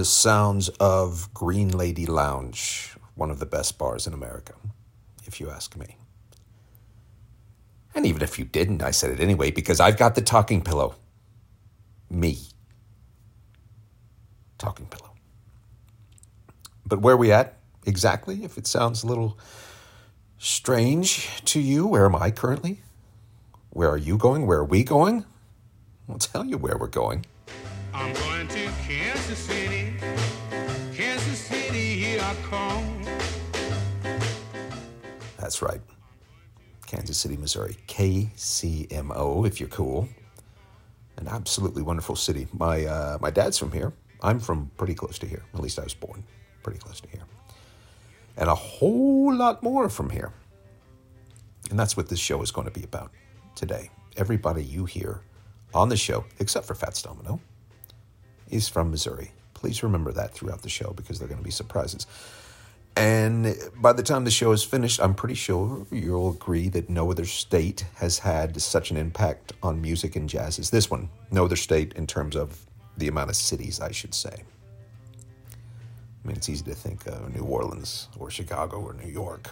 The sounds of Green Lady Lounge, one of the best bars in America, if you ask me. And even if you didn't, I said it anyway because I've got the talking pillow. Me. Talking pillow. But where are we at exactly? If it sounds a little strange to you, where am I currently? Where are you going? Where are we going? I'll tell you where we're going. I'm going to Kansas City. That's right. Kansas City, Missouri. KCMO, if you're cool. An absolutely wonderful city. My, uh, my dad's from here. I'm from pretty close to here. At least I was born pretty close to here. And a whole lot more from here. And that's what this show is going to be about today. Everybody you hear on the show, except for Fats Domino, is from Missouri. Please remember that throughout the show because they're going to be surprises. And by the time the show is finished, I'm pretty sure you'll agree that no other state has had such an impact on music and jazz as this one. No other state in terms of the amount of cities, I should say. I mean, it's easy to think of New Orleans or Chicago or New York.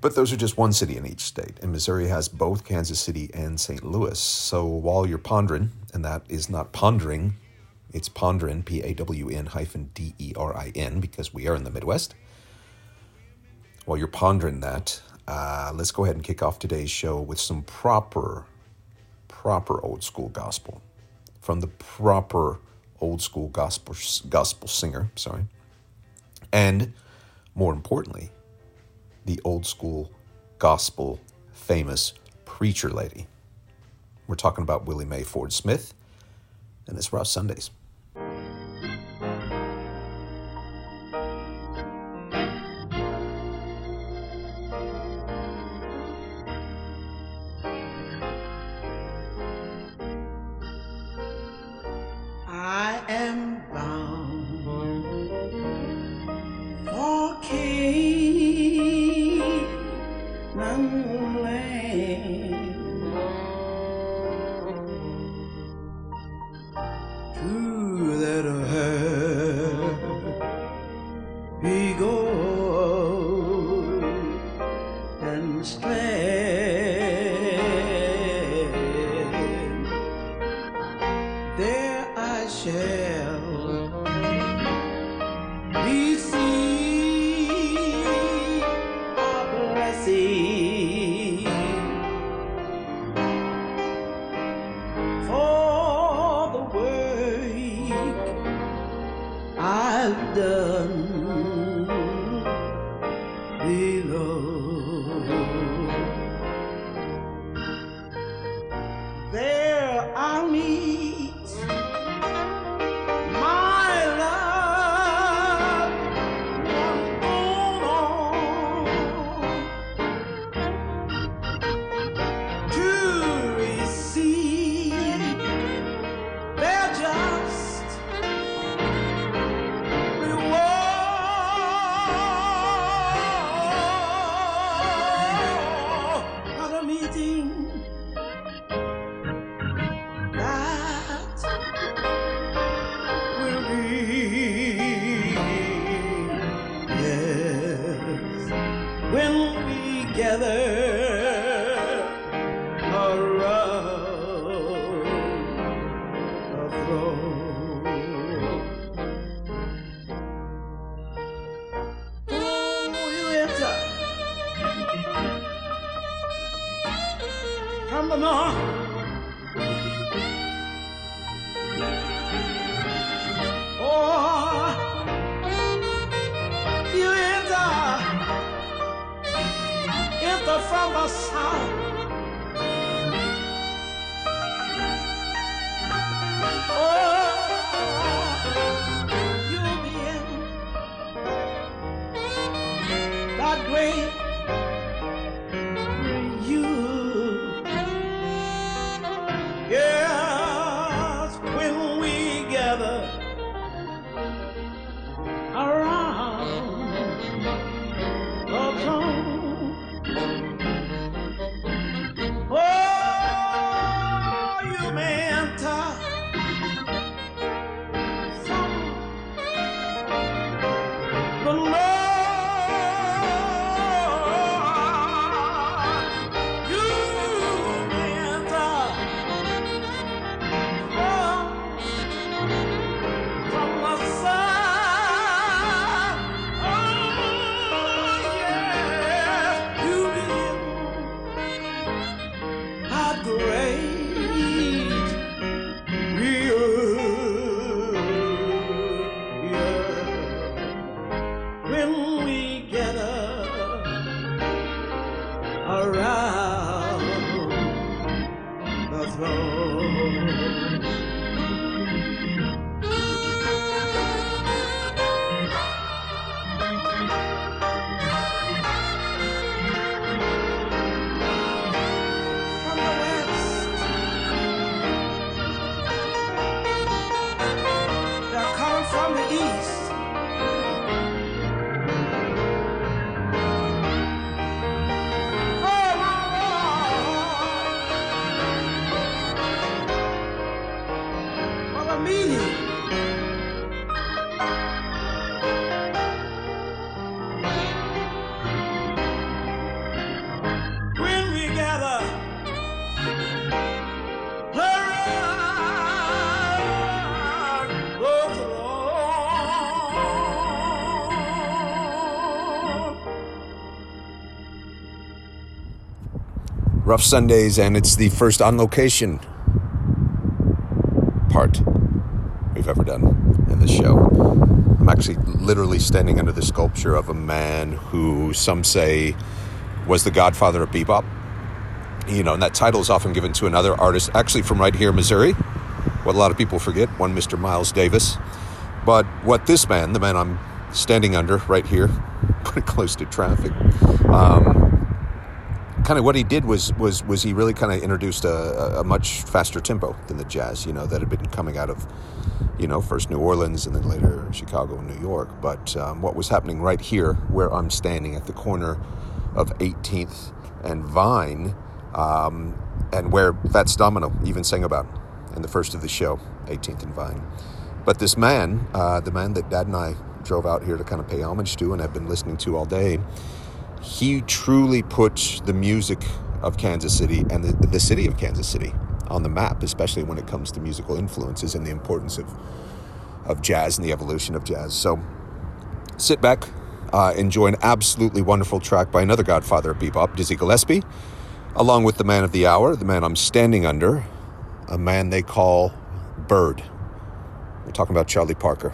But those are just one city in each state, and Missouri has both Kansas City and St. Louis. So while you're pondering, and that is not pondering, it's pondering, P A W N hyphen D E R I N, because we are in the Midwest. While you're pondering that, uh, let's go ahead and kick off today's show with some proper, proper old school gospel from the proper old school gospel gospel singer. Sorry, and more importantly, the old school gospel famous preacher lady. We're talking about Willie Mae Ford Smith, and it's Rough Sundays. I enter from Rough Sundays, and it's the first on location part we've ever done in this show. I'm actually literally standing under the sculpture of a man who some say was the godfather of bebop. You know, and that title is often given to another artist, actually from right here, Missouri. What a lot of people forget, one Mr. Miles Davis. But what this man, the man I'm standing under right here, pretty close to traffic, um, kind of what he did was was was he really kind of introduced a, a, much faster tempo than the jazz, you know, that had been coming out of, you know, first New Orleans and then later Chicago and New York. But um, what was happening right here, where I'm standing at the corner of 18th and Vine, um, and where Fats Domino even sang about in the first of the show, 18th and Vine. But this man, uh, the man that Dad and I drove out here to kind of pay homage to and have been listening to all day, he truly put the music of Kansas City and the, the city of Kansas City on the map, especially when it comes to musical influences and the importance of, of jazz and the evolution of jazz. So sit back, uh, enjoy an absolutely wonderful track by another godfather of bebop, Dizzy Gillespie, along with the man of the hour, the man I'm standing under, a man they call Bird. We're talking about Charlie Parker.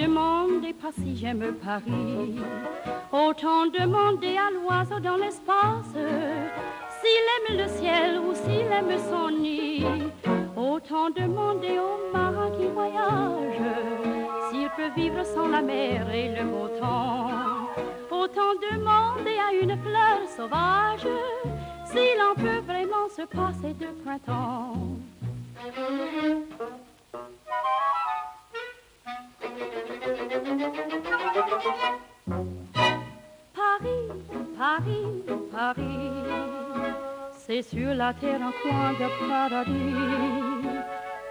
Demandez pas si j'aime Paris. Autant demander à l'oiseau dans l'espace s'il aime le ciel ou s'il aime son nid. Autant demander au marin qui voyage s'il peut vivre sans la mer et le beau temps. Autant demander à une fleur sauvage s'il en peut vraiment se passer de printemps. Paris, Paris, Paris, c'est sur la terre un coin de paradis.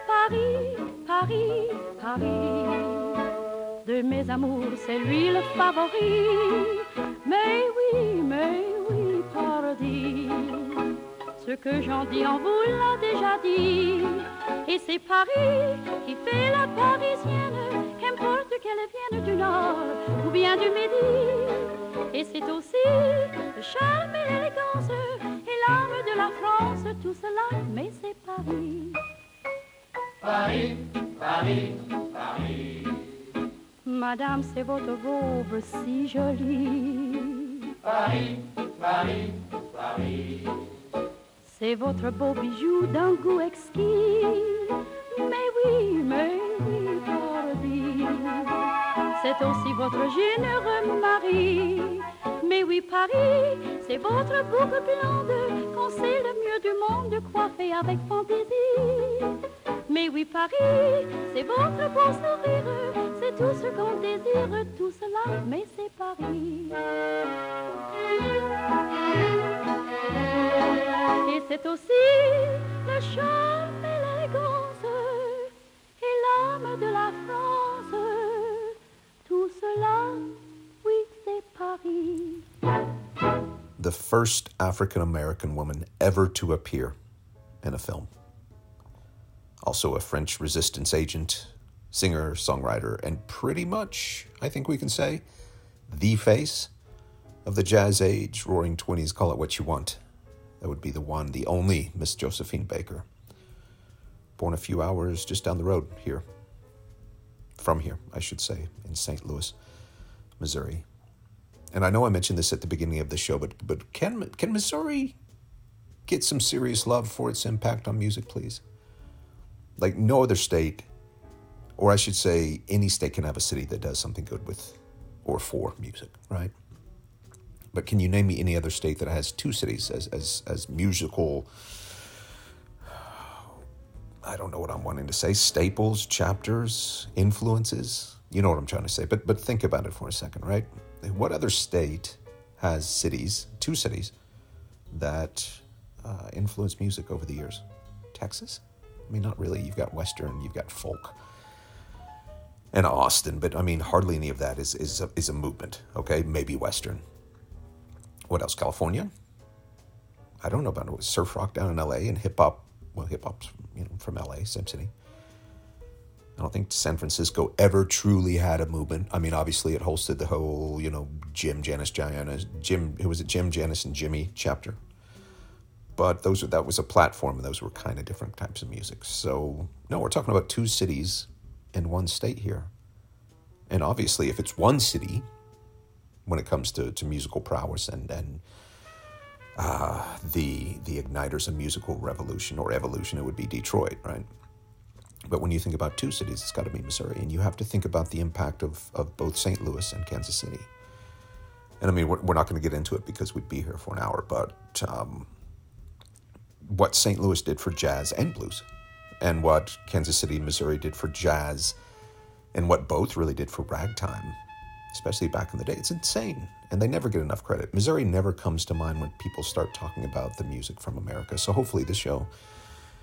Paris, Paris, Paris, de mes amours, c'est lui le favori. Mais oui, mais oui, paradis, ce que j'en dis, on vous l'a déjà dit. Et c'est Paris qui fait la parisienne, qu'importe qu'elle vienne du nord ou bien du midi. Et c'est aussi le charme et l'élégance et l'âme de la France, tout cela, mais c'est Paris. Paris, Paris, Paris. Madame, c'est votre robe si jolie. Paris, Paris, Paris. C'est votre beau bijou d'un goût exquis. Mais oui, mais oui, Paris. C'est aussi votre généreux mari. Mais oui, Paris, c'est votre boucle blonde qu'on sait le mieux du monde coiffée avec fantaisie. Mais oui, Paris, c'est votre beau sourire, c'est tout ce qu'on désire, tout cela, mais c'est Paris. C'est aussi le charme et l'élégance et l'âme de la France. Tout cela, oui, c'est Paris. The first African American woman ever to appear in a film. Also, a French resistance agent, singer, songwriter, and pretty much, I think we can say, the face of the jazz age, roaring 20s, call it what you want. That would be the one, the only Miss Josephine Baker. Born a few hours just down the road here. From here, I should say, in St. Louis, Missouri. And I know I mentioned this at the beginning of the show, but but can can Missouri get some serious love for its impact on music, please? Like no other state, or I should say, any state can have a city that does something good with or for music, right? But can you name me any other state that has two cities as as as musical? I don't know what I'm wanting to say. Staples, chapters, influences. You know what I'm trying to say. But but think about it for a second, right? What other state has cities, two cities, that uh, influence music over the years? Texas? I mean, not really. You've got Western, you've got folk, and Austin, but I mean, hardly any of that is is a, is a movement. Okay, maybe Western. What else? California? I don't know about it. Surf rock down in L.A. and hip hop. Well, hip hop's you know from L.A. Sim City. I don't think San Francisco ever truly had a movement. I mean, obviously, it hosted the whole, you know, Jim, Janis, Diana, Jim. it was a Jim, Janis, and Jimi chapter. But those were, that was a platform, and those were kind of different types of music. So no, we're talking about two cities in one state here. And obviously, if it's one city, when it comes to, to musical prowess and and uh, the the igniters of musical revolution or evolution, it would be Detroit, right? But when you think about two cities, it's got to be Missouri, and you have to think about the impact of of both St. Louis and Kansas City. And I mean, we're, we're not going to get into it because we'd be here for an hour, but um, what St. Louis did for jazz and blues, and what Kansas City, Missouri did for jazz, and what both really did for ragtime, especially back in the day. It's insane. And they never get enough credit. Missouri never comes to mind when people start talking about the music from America. So hopefully, this show,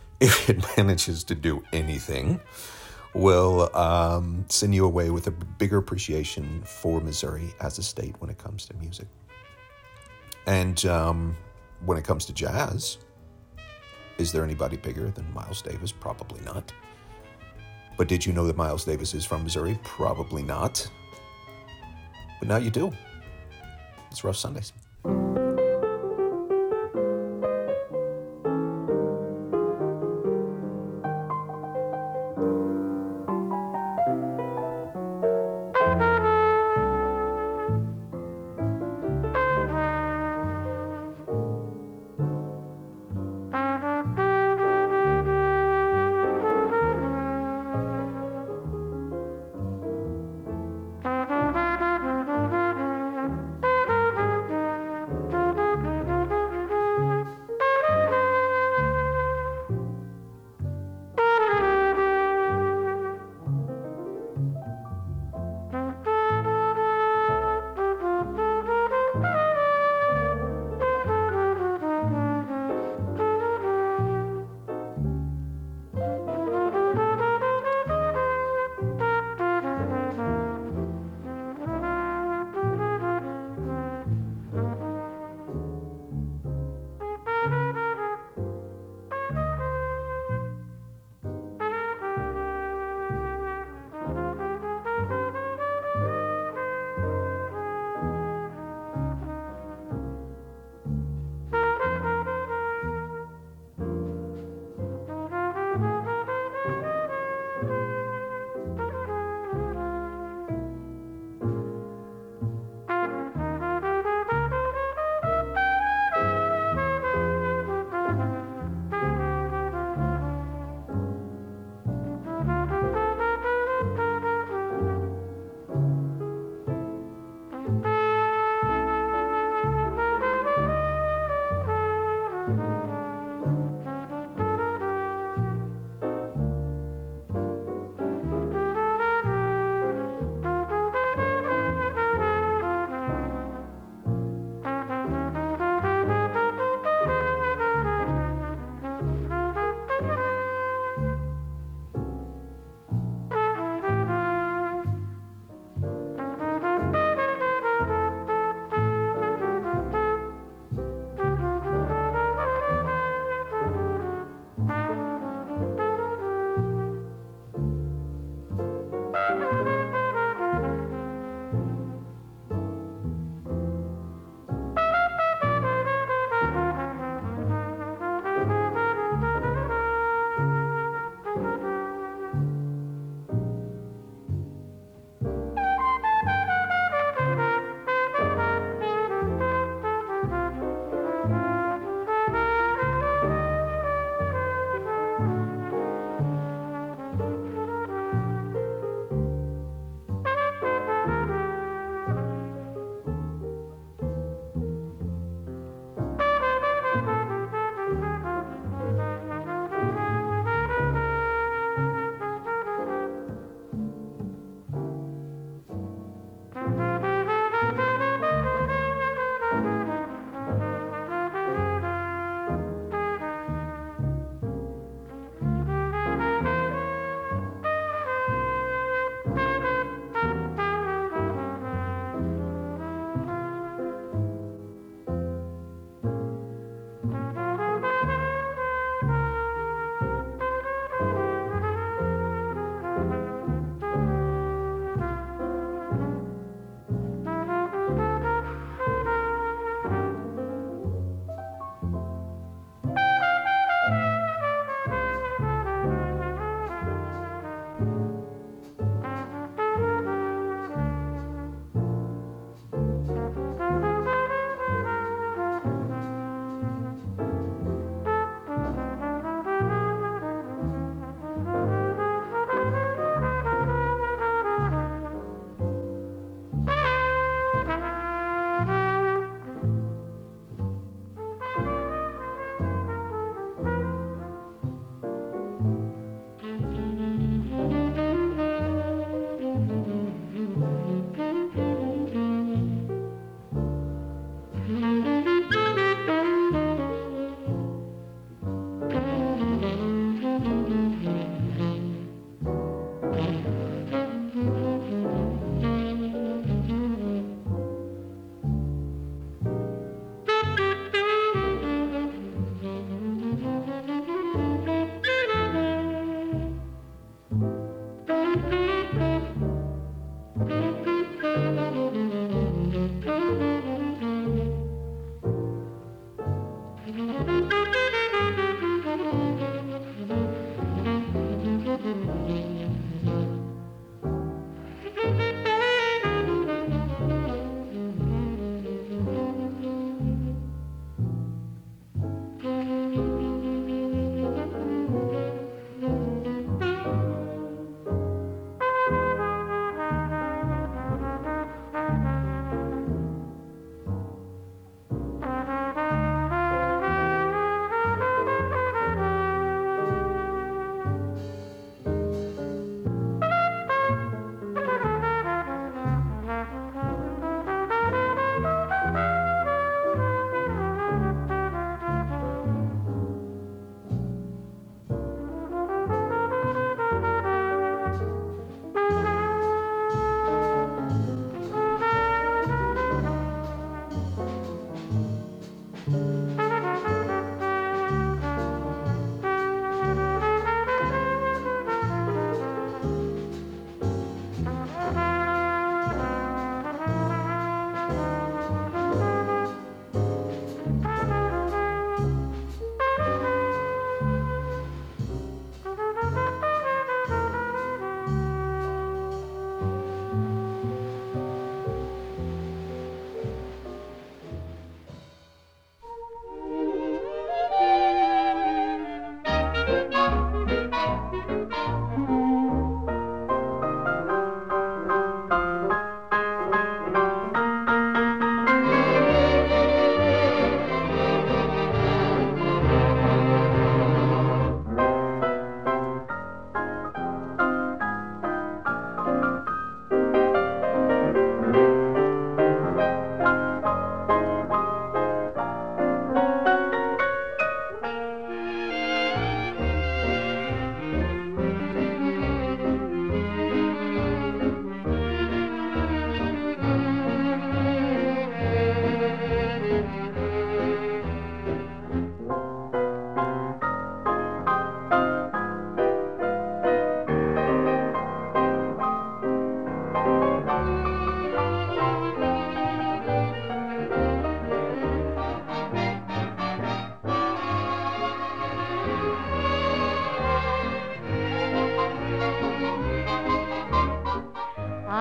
if it manages to do anything, will um, send you away with a bigger appreciation for Missouri as a state when it comes to music. And um, when it comes to jazz, Is there anybody bigger than Miles Davis? Probably not. But did you know that Miles Davis is from Missouri? Probably not. But now you do. It's Rough Sundays.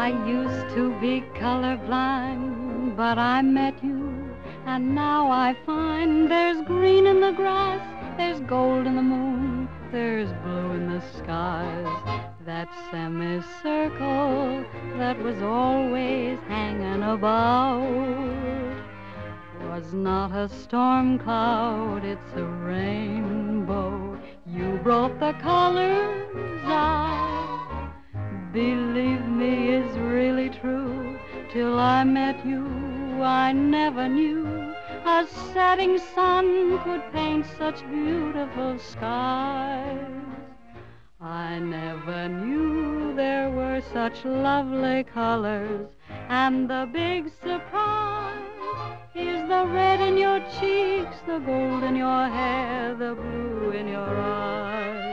I used to be colorblind, but I met you, and now I find there's green in the grass, there's gold in the moon, there's blue in the skies. That semicircle that was always hanging about was not a storm cloud, it's a rainbow. You brought the colors out. Believe me, is really true. Till I met you, I never knew a setting sun could paint such beautiful skies. I never knew there were such lovely colors, and the big surprise is the red in your cheeks, the gold in your hair, the blue in your eyes.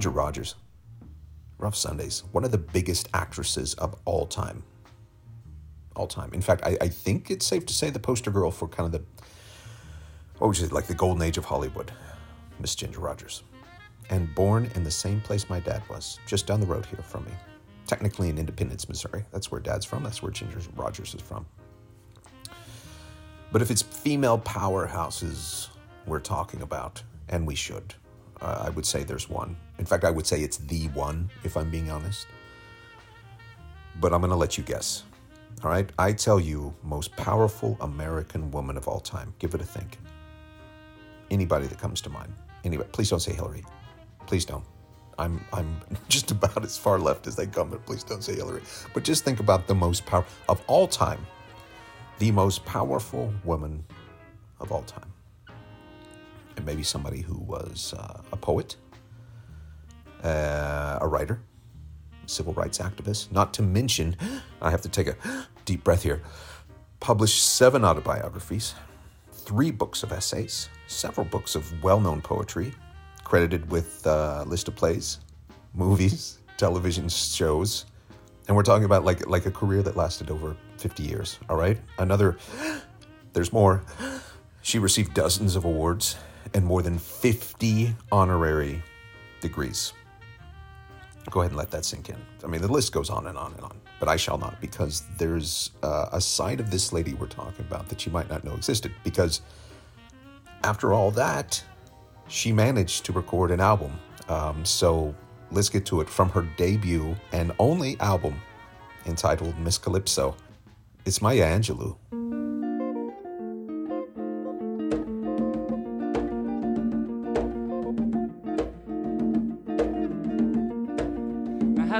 Ginger Rogers, Rough Sundays, one of the biggest actresses of all time. All time. In fact, I, I think it's safe to say the poster girl for kind of the, what you say, like the golden age of Hollywood, Miss Ginger Rogers. And born in the same place my dad was, just down the road here from me. Technically in Independence, Missouri. That's where dad's from. That's where Ginger Rogers is from. But if it's female powerhouses we're talking about, and we should, I would say there's one. In fact, I would say it's the one, if I'm being honest. But I'm going to let you guess. All right? I tell you, most powerful American woman of all time. Give it a think. Anybody that comes to mind. Anyway, please don't say Hillary. Please don't. I'm I'm just about as far left as they come, but please don't say Hillary. But just think about the most power of all time. The most powerful woman of all time and maybe somebody who was uh, a poet, uh, a writer, civil rights activist, not to mention, I have to take a deep breath here, published seven autobiographies, three books of essays, several books of well known poetry, credited with uh, a list of plays, movies, television shows. And we're talking about like like a career that lasted over 50 years, all right? Another there's more. She received dozens of awards and more than 50 honorary degrees. Go ahead and let that sink in. I mean, the list goes on and on and on, but I shall not because there's uh, a side of this lady we're talking about that you might not know existed. Because after all that, she managed to record an album. Um, so let's get to it from her debut and only album entitled Miss Calypso. It's Maya Angelou.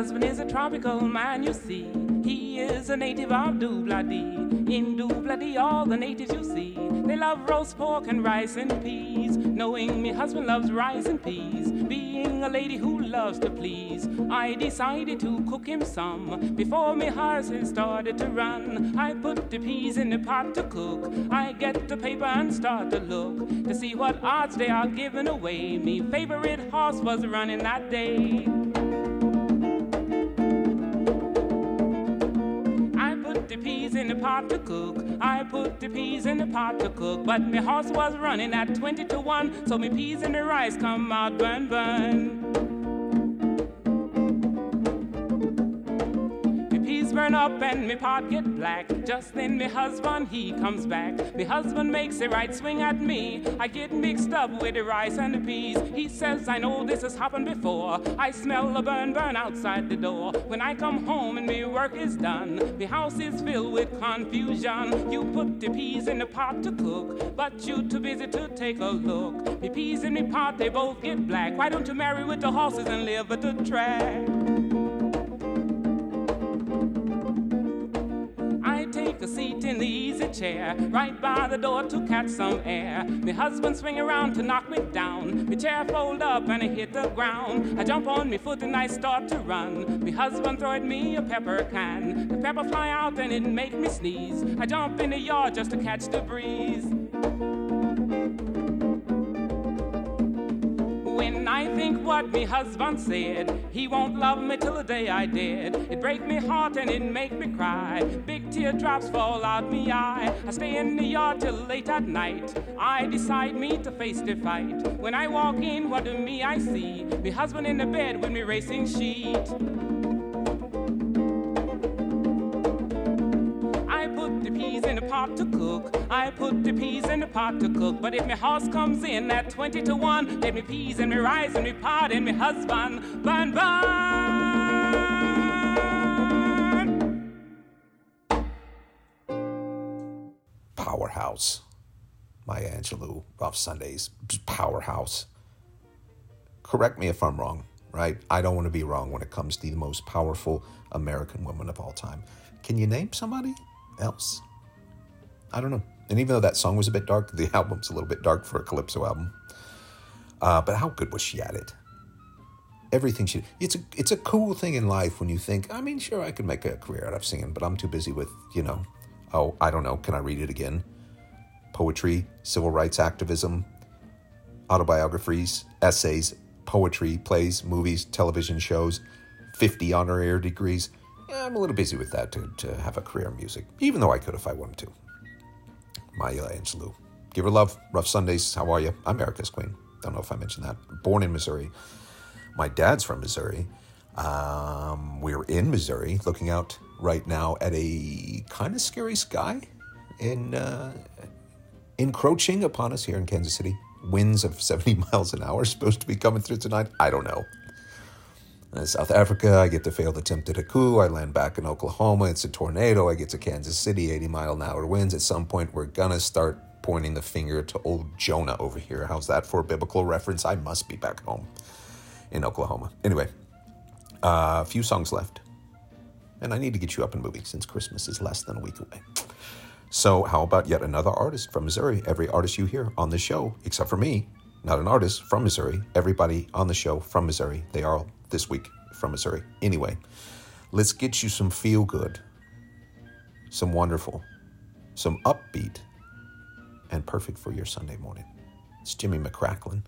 Husband is a tropical man, you see. He is a native of Dubladi. In Dubladi, all the natives you see, they love roast pork and rice and peas. Knowing me husband loves rice and peas, being a lady who loves to please, I decided to cook him some. Before me horses started to run, I put the peas in the pot to cook. I get the paper and start to look to see what odds they are giving away. Me favorite horse was running that day. Pot to cook. I put the peas in the pot to cook, but me horse was running at 20 to 1, so me peas and the rice come out burn, burn. Up and me pot get black. Just then me husband he comes back. Me husband makes a right swing at me. I get mixed up with the rice and the peas. He says I know this has happened before. I smell the burn burn outside the door. When I come home and me work is done, the house is filled with confusion. You put the peas in the pot to cook, but you too busy to take a look. Me peas in me pot they both get black. Why don't you marry with the horses and live at the track? Take a seat in the easy chair, right by the door to catch some air. My husband swing around to knock me down. My chair fold up and I hit the ground. I jump on my foot and I start to run. My husband throw at me a pepper can. The pepper fly out and it make me sneeze. I jump in the yard just to catch the breeze. When I think what me husband said, he won't love me till the day I did. It break me heart and it make me cry. Big teardrops fall out me eye. I stay in the yard till late at night. I decide me to face the fight. When I walk in, what do me I see? Me husband in the bed with me racing sheet. In the pot to cook. I put the peas in the pot to cook. But if my horse comes in at 20 to 1, let me peas and me rice and me pot and me husband burn, burn. Powerhouse. Maya Angelou, Rough Sundays, powerhouse. Correct me if I'm wrong, right? I don't want to be wrong when it comes to the most powerful American woman of all time. Can you name somebody else? I don't know. And even though that song was a bit dark, the album's a little bit dark for a Calypso album. Uh, but how good was she at it? Everything she it's a it's a cool thing in life when you think, I mean, sure, I could make a career out of singing, but I'm too busy with, you know, oh, I don't know, can I read it again? Poetry, civil rights activism, autobiographies, essays, poetry, plays, movies, television shows, 50 honorary degrees. I'm a little busy with that to, to have a career in music, even though I could if I wanted to. Maya Angelou. Give her love. Rough Sundays. How are you? I'm Aric S Queen. Don't know if I mentioned that. Born in Missouri. My dad's from Missouri. Um, we're in Missouri, looking out right now at a kind of scary sky in uh, encroaching upon us here in Kansas City. Winds of 70 miles an hour supposed to be coming through tonight. I don't know. Uh, South Africa, I get to failed attempt at a coup. I land back in Oklahoma. It's a tornado. I get to Kansas City, 80 mile an hour winds. At some point, we're going to start pointing the finger to old Jonah over here. How's that for a biblical reference? I must be back home in Oklahoma. Anyway, uh, a few songs left. And I need to get you up and moving since Christmas is less than a week away. So, how about yet another artist from Missouri? Every artist you hear on the show, except for me, not an artist from Missouri. Everybody on the show from Missouri. They are all this week from Missouri. Anyway, let's get you some feel good, some wonderful, some upbeat, and perfect for your Sunday morning. It's Jimmy McCracklin.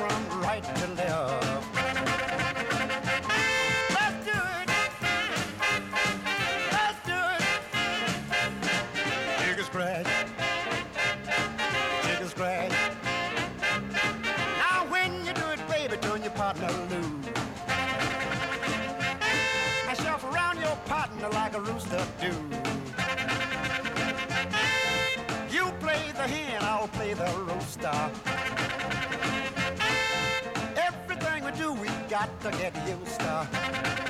From right to left. Got to get used to.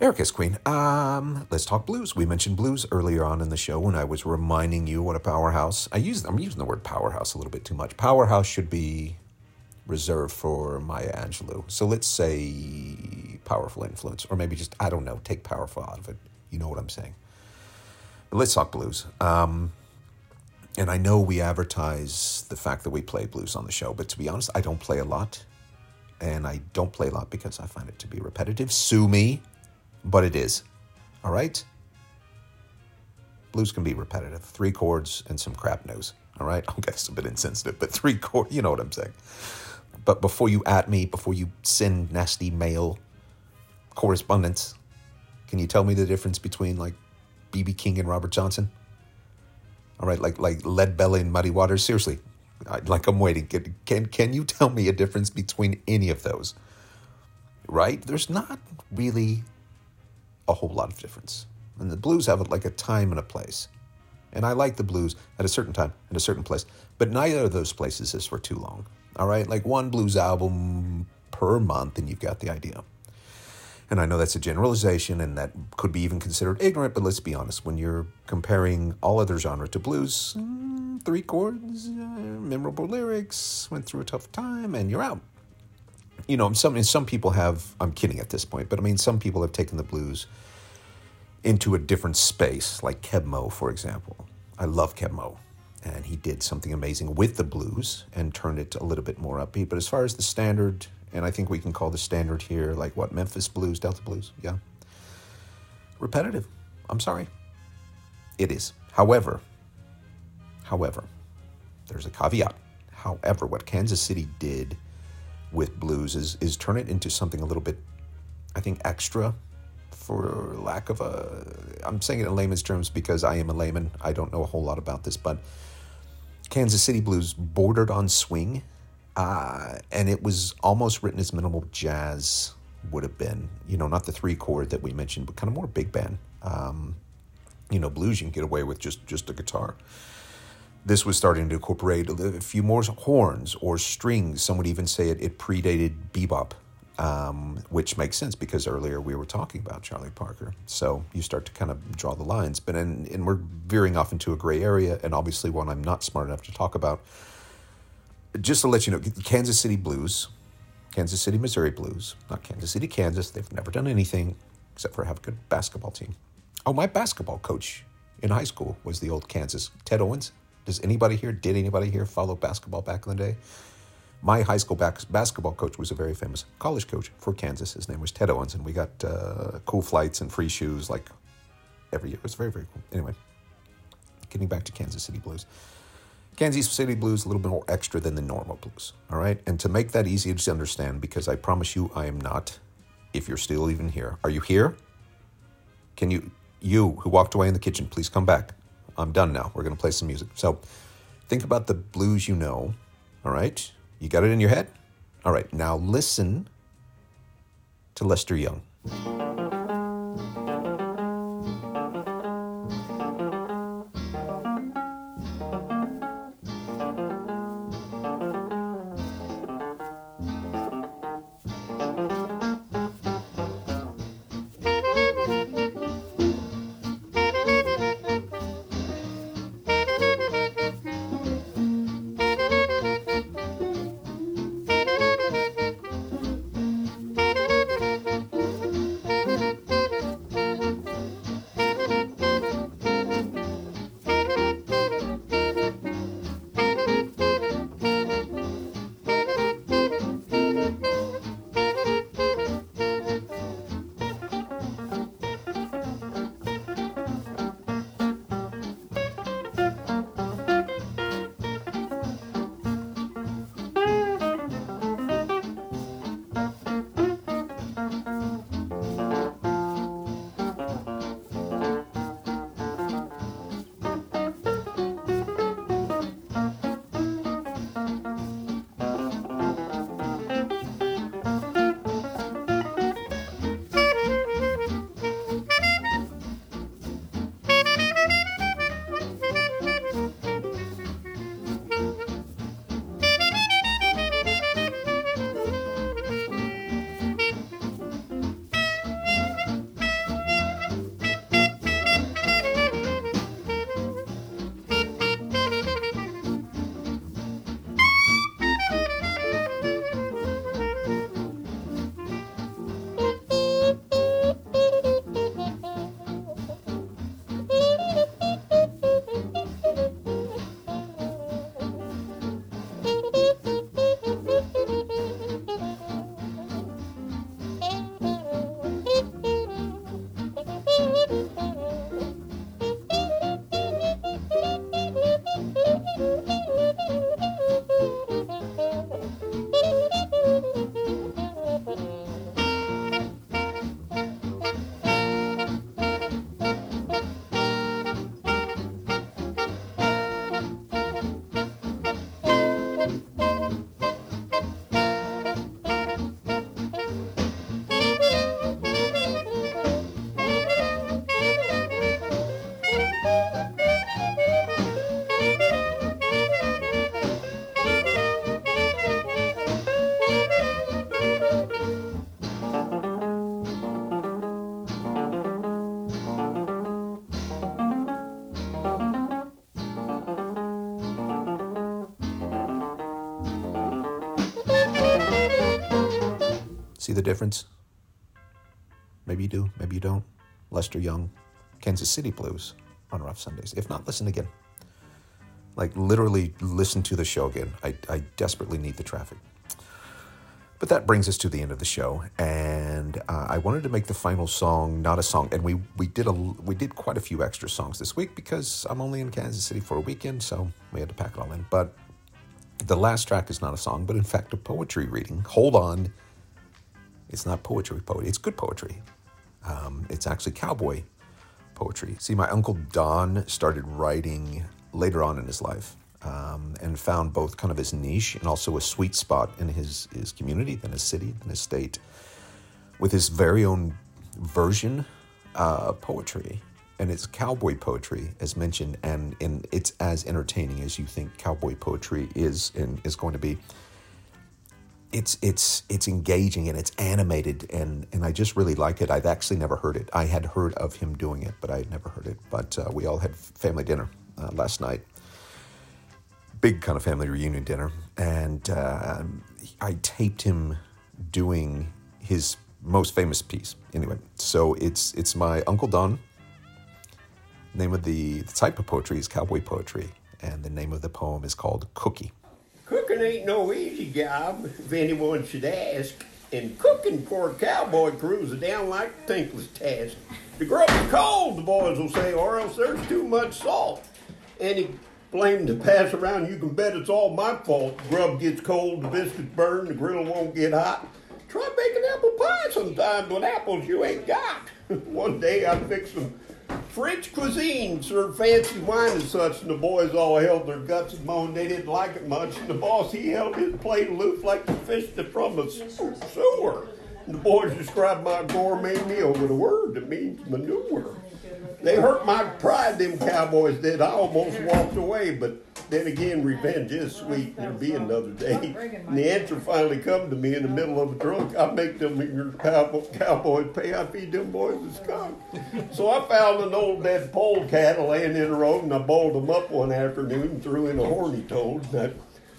Aric S Queen. Um, let's talk blues. We mentioned blues earlier on in the show when I was reminding you what a powerhouse. I use I'm using the word powerhouse a little bit too much. Powerhouse should be reserved for Maya Angelou. So let's say powerful influence, or maybe just I don't know, take powerful out of it. You know what I'm saying. But let's talk blues. Um, and I know we advertise the fact that we play blues on the show, but to be honest, I don't play a lot. And I don't play a lot because I find it to be repetitive. Sue me, but it is. All right? Blues can be repetitive. Three chords and some crap news. All right? Okay, it's a bit insensitive, but three chords, you know what I'm saying. But before you at me, before you send nasty mail correspondence, can you tell me the difference between like BB King and Robert Johnson? All right, like like Lead Belly and Muddy Waters. Seriously, I, like I'm waiting. Can, can can you tell me a difference between any of those? Right? There's not really a whole lot of difference. And the blues have it like a time and a place. And I like the blues at a certain time and a certain place. But neither of those places is for too long. All right? Like one blues album per month, and you've got the idea. And I know that's a generalization and that could be even considered ignorant, but let's be honest. When you're comparing all other genre to blues, mm, three chords, uh, memorable lyrics, went through a tough time, and you're out. You know, some some people have. I'm kidding at this point, but I mean, some people have taken the blues into a different space, like Keb Mo, for example. I love Keb Mo, and he did something amazing with the blues and turned it a little bit more upbeat. But as far as the standard, and I think we can call the standard here like what Memphis blues, Delta blues, yeah, repetitive. I'm sorry, it is. However, however, there's a caveat. However, what Kansas City did with blues is is turn it into something a little bit, I think, extra for lack of a I'm saying it in layman's terms because I am a layman. I don't know a whole lot about this, but Kansas City blues bordered on swing, uh, and it was almost written as minimal jazz would have been. You know, not the three chord that we mentioned, but kind of more big band. Um, you know, blues you can get away with just just a guitar. This was starting to incorporate a few more horns or strings. Some would even say it, it predated bebop um, which makes sense because earlier we were talking about Charlie Parker. So you start to kind of draw the lines, but and, and we're veering off into a gray area, and obviously one I'm not smart enough to talk about. Just to let you know, Kansas City Blues, Kansas City, Missouri Blues, not Kansas City, Kansas. They've never done anything except for have a good basketball team. Oh, my basketball coach in high school was the old Kansas Ted Owens. Does anybody here? Did anybody here follow basketball back in the day? my high school back, basketball coach was a very famous college coach for Kansas. His name was Ted Owens, and we got uh, cool flights and free shoes like every year. It was very, very cool. Anyway, getting back to Kansas City Blues. Kansas City Blues a little bit more extra than the normal blues, all right? And to make that easy to understand, because I promise you I am not, if you're still even here. Are you here? Can you, you who walked away in the kitchen, please come back. I'm done now. We're going to play some music. So think about the blues you know, all right? You got it in your head? All right, now listen to Lester Young. See the difference? Maybe you do, maybe you don't. Lester Young, Kansas City Blues on Rough Sundays. If not, listen again. Like literally listen to the show again. I, I desperately need the traffic. But that brings us to the end of the show, and uh, I wanted to make the final song not a song, and we we did a we did quite a few extra songs this week because I'm only in Kansas City for a weekend, so we had to pack it all in. But the last track is not a song, but in fact a poetry reading. Hold on, it's not poetry poetry. It's good poetry. Um, it's actually cowboy poetry. See, my uncle Don started writing later on in his life um, and found both kind of his niche and also a sweet spot in his, his community, then his city, then his state, with his very own version uh, poetry. And it's cowboy poetry, as mentioned, and, and it's as entertaining as you think cowboy poetry is and is going to be. It's it's it's engaging and it's animated and and I just really like it. I've actually never heard it. I had heard of him doing it, but I had never heard it. But uh, we all had family dinner uh, last night, big kind of family reunion dinner, and uh, I taped him doing his most famous piece. Anyway, so it's it's my Uncle Don. Name of the, the type of poetry is cowboy poetry, and the name of the poem is called Cookie. Cooking ain't no easy job, if anyone should ask. And cooking for a cowboy crew's a downright thankless task. The grub's cold, the boys will say, or else there's too much salt. Any blame to pass around, you can bet it's all my fault. The grub gets cold, the biscuits burn, the grill won't get hot. Try making apple pie sometimes with apples you ain't got. One day I fixed some French cuisine, served fancy wine and such, and the boys all held their guts and moaned they didn't like it much. And the boss, he held his plate aloof like the fish that from a sewer. And the boys described my gourmet meal with a word that means manure. They hurt my pride, them cowboys did. I almost walked away, but then again, revenge is sweet. There'll be another day. And the answer finally come to me in the middle of a drunk. I make them your cowboy, cowboys pay. I feed them boys a skunk. So I found an old dead polecat laying in the road, and I bowled them up one afternoon and threw in a horny toad. And I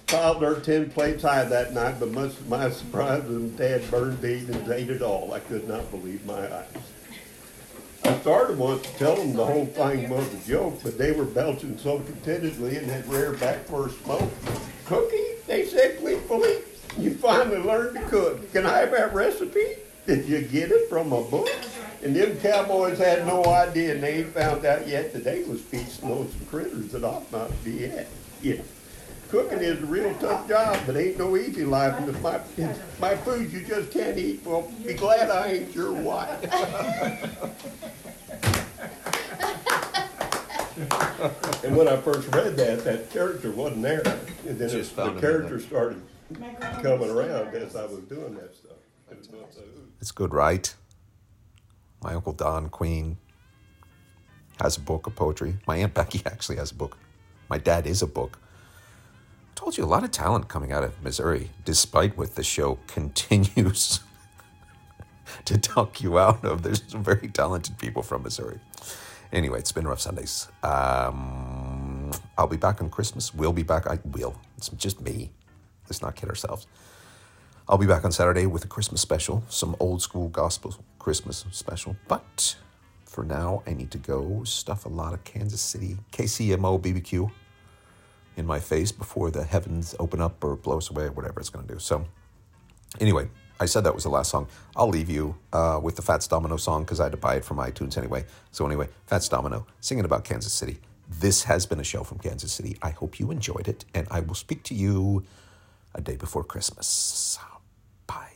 piled their ten plates high that night, but much to my surprise, them dad burned these and ate it all. I could not believe my eyes. I started once to tell them the whole thing was a joke, but they were belching so contentedly and had reared back for a smoke. Cookie, they said gleefully, you finally learned to cook. Can I have that recipe? Did you get it from a book? And them cowboys had no idea, and they ain't found out yet that they was feasting on some critters that ought not be at. Yeah. Cooking is a real tough job, but ain't no easy life. And if my, if my food you just can't eat, well, be glad I ain't your wife. And when I first read that, that character wasn't there. And then Just it- the him in character started coming around as I was doing that stuff. It's good, right? My uncle Don Queen has a book of poetry. My aunt Becky actually has a book. My dad is a book. Told you a lot of talent coming out of Missouri, despite what the show continues to talk you out of. There's some very talented people from Missouri. Anyway, it's been rough Sundays. Um, I'll be back on Christmas. We'll be back. I will. It's just me. Let's not kid ourselves. I'll be back on Saturday with a Christmas special, some old school gospel Christmas special. But for now, I need to go stuff a lot of Kansas City KCMO BBQ in my face before the heavens open up or blows away or whatever it's going to do. So, anyway, I said that was the last song. I'll leave you uh, with the Fats Domino song because I had to buy it from iTunes anyway. So, anyway, Fats Domino singing about Kansas City. This has been a show from Kansas City. I hope you enjoyed it, and I will speak to you a day before Christmas. Bye.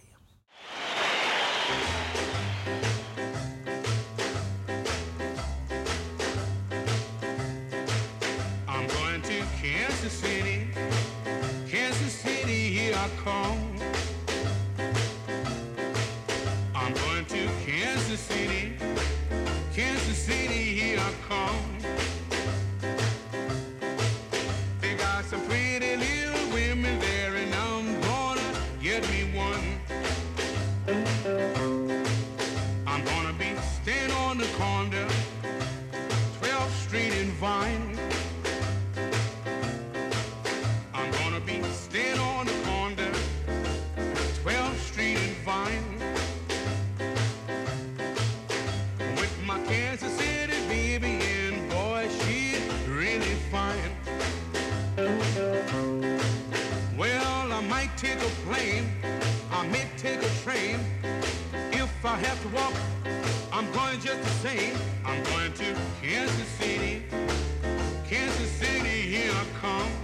train. If I have to walk, I'm going just the same. I'm going to Kansas City. Kansas City, here I come.